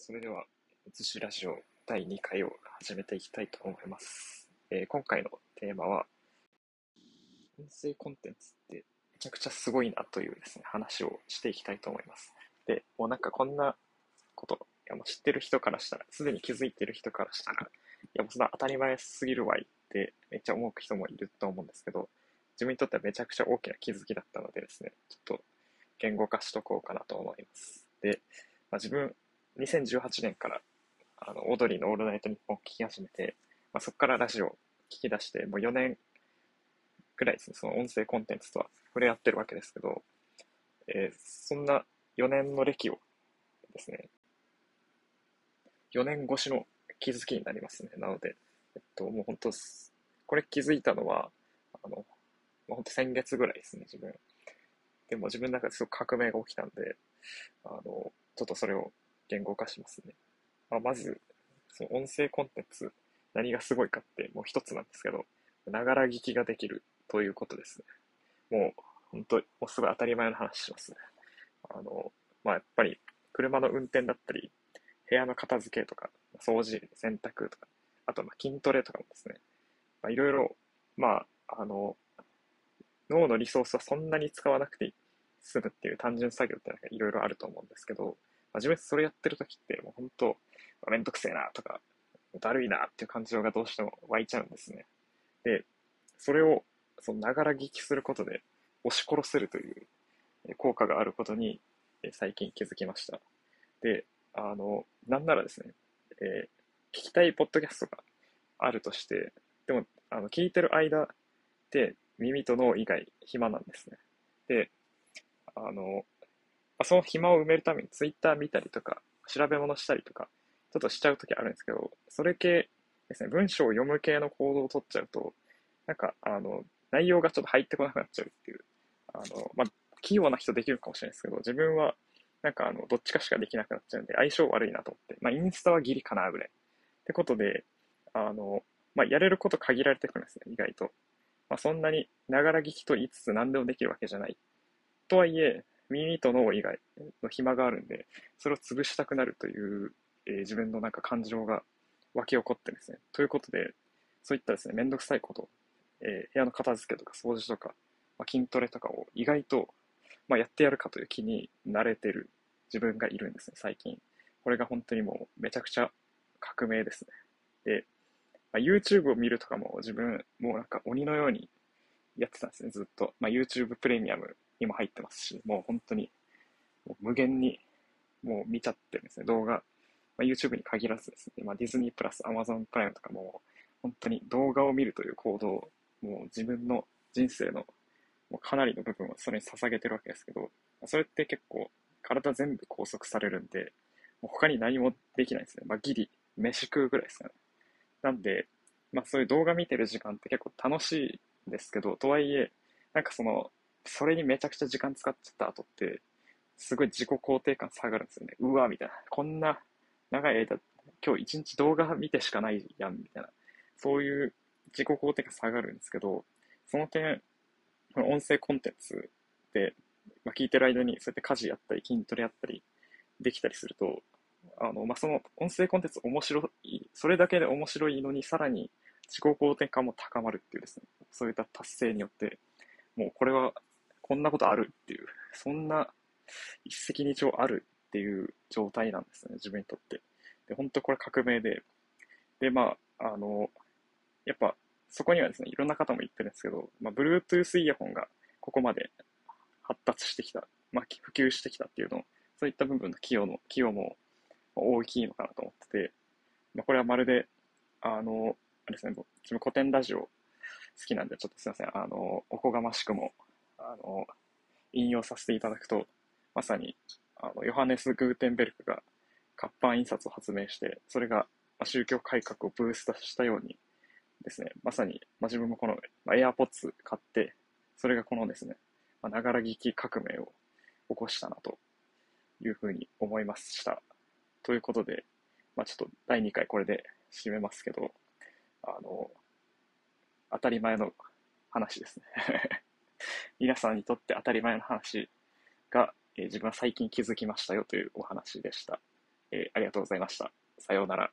それでは、映しラジオ第2回を始めていきたいと思います。えー今回のテーマは、音声コンテンツってめちゃくちゃすごいなというですね、話をしていきたいと思います。で、もうなんかこんなこと、いやもう知ってる人からしたら、すでに気づいてる人からしたら、いやもうそんな当たり前すぎるわいってめっちゃ思う人もいると思うんですけど、自分にとってはめちゃくちゃ大きな気づきだったのでですね、ちょっと言語化しとこうかなと思います。で、まあ、自分、2018年から、あの、オードリーのオールナイトニッポンを聞き始めて、まあ、そこからラジオを聞き出して、もう4年くらいですね、その音声コンテンツとは触れ合ってるわけですけど、えーそんな4年の歴をですね、4年越しの気づきになりますね。なので、えっと、もう本当、これ気づいたのは、あの、もう本当先月ぐらいですね、自分。でも自分の中ですごく革命が起きたんで、あの、ちょっとそれを言語化しますね。まあ、まず、その音声コンテンツ、何がすごいかってもう一つなんですけど、ながら聞きができるということですね。もう、本当もうすごい当たり前の話しますね。あの、まあ、やっぱり、車の運転だったり、部屋の片付けとか、掃除、洗濯とか、あと、まあ、筋トレとかもですね、まあ、いろいろ、まあ、あの、脳のリソースはそんなに使わなくて済むっていう単純作業ってなんかいろいろあると思うんですけど、まあ、自分それやってる時ってもう本当、めんどくせえなとか、だるいなっていう感情がどうしても湧いちゃうんですね。で、それを、そのながら聞きすることで押し殺せるという効果があることに最近気づきました。で、あの、なんならですね、えー聞きたいポッドキャストがあるとして、でも、あの、聞いてる間って耳と脳以外暇なんですね。で、あの、あその暇を埋めるためにツイッター見たりとか、調べ物したりとか、ちょっとしちゃうときあるんですけど、それ系ですね、文章を読む系の行動を取っちゃうと、なんか、あの、内容がちょっと入ってこなくなっちゃうっていう、あの、まあ、器用な人できるかもしれないですけど、自分は、なんかあの、どっちかしかできなくなっちゃうんで、相性悪いなと思って、まあ、インスタはギリかなぐらい。ってことで、あの、まあ、やれること限られてくるんですね、意外と。まあ、そんなに、ながら聞きと言いつつ何でもできるわけじゃない。とはいえ、耳と脳以外の暇があるんで、それを潰したくなるという、えー自分のなんか感情が湧き起こってですね。ということで、そういったですね、めんどくさいこと、えー部屋の片付けとか掃除とか、まあ、筋トレとかを意外と、まあ、やってやるかという気に慣れてる自分がいるんですね、最近。これが本当にもうめちゃくちゃ革命ですね。で、まあ、YouTube を見るとかも自分、もうなんか鬼のようにやってたんですね、ずっと。まあ、YouTube プレミアムにも入ってますし、もう本当に無限にもう見ちゃってるんですね、動画。まあ、YouTube に限らずですね、まあ、ディズニープラス、Amazon プライムとかも本当に動画を見るという行動をもう自分の人生のもうかなりの部分をそれに捧げてるわけですけど、それって結構体全部拘束されるんで、もう他に何もできないですね。まあ、ギリ、飯食うぐらいですかね。なんで、まあそういう動画見てる時間って結構楽しいんですけど、とはいえ、なんかその、それにめちゃくちゃ時間使っちゃった後って、すごい自己肯定感下がるんですよね。うわ、みたいな。こんな長い間、今日一日動画見てしかないやん、みたいな。そういう自己肯定感下がるんですけど、その点、この音声コンテンツで、まあ、聞いてる間にそうやって家事やったり筋トレやったりできたりすると、あの、まあ、その音声コンテンツ面白い、それだけで面白いのにさらに自己肯定感も高まるっていうですね、そういった達成によって、もうこれはこんなことあるっていう、そんな一石二鳥あるっていう状態なんですね、自分にとって。で、本当これ革命で、で、まあ、あの、やっぱそこにはですね、いろんな方も言ってるんですけど、まあ、Bluetooth イヤホンがここまで発達してきた、まあ、普及してきたっていうの、そういった部分の寄与の、寄与も大きいのかなと思ってて、まあ、これはまるで、あの、あれですね、僕自分古典ラジオ好きなんで、ちょっとすいません、あの、おこがましくも、あの、引用させていただくと、まさに、あの、ヨハネス・グーテンベルクが活版印刷を発明して、それが宗教改革をブーストしたようにですね、まさに、まあ、自分もこの、まあ、AirPods 買って、それがこのですね、ながら聞き革命を起こしたなというふうに思いました。ということで、まあ、ちょっと第2回これで締めますけど、あの、当たり前の話ですね。皆さんにとって当たり前の話が、えー自分は最近気づきましたよというお話でした。えーありがとうございました。さようなら。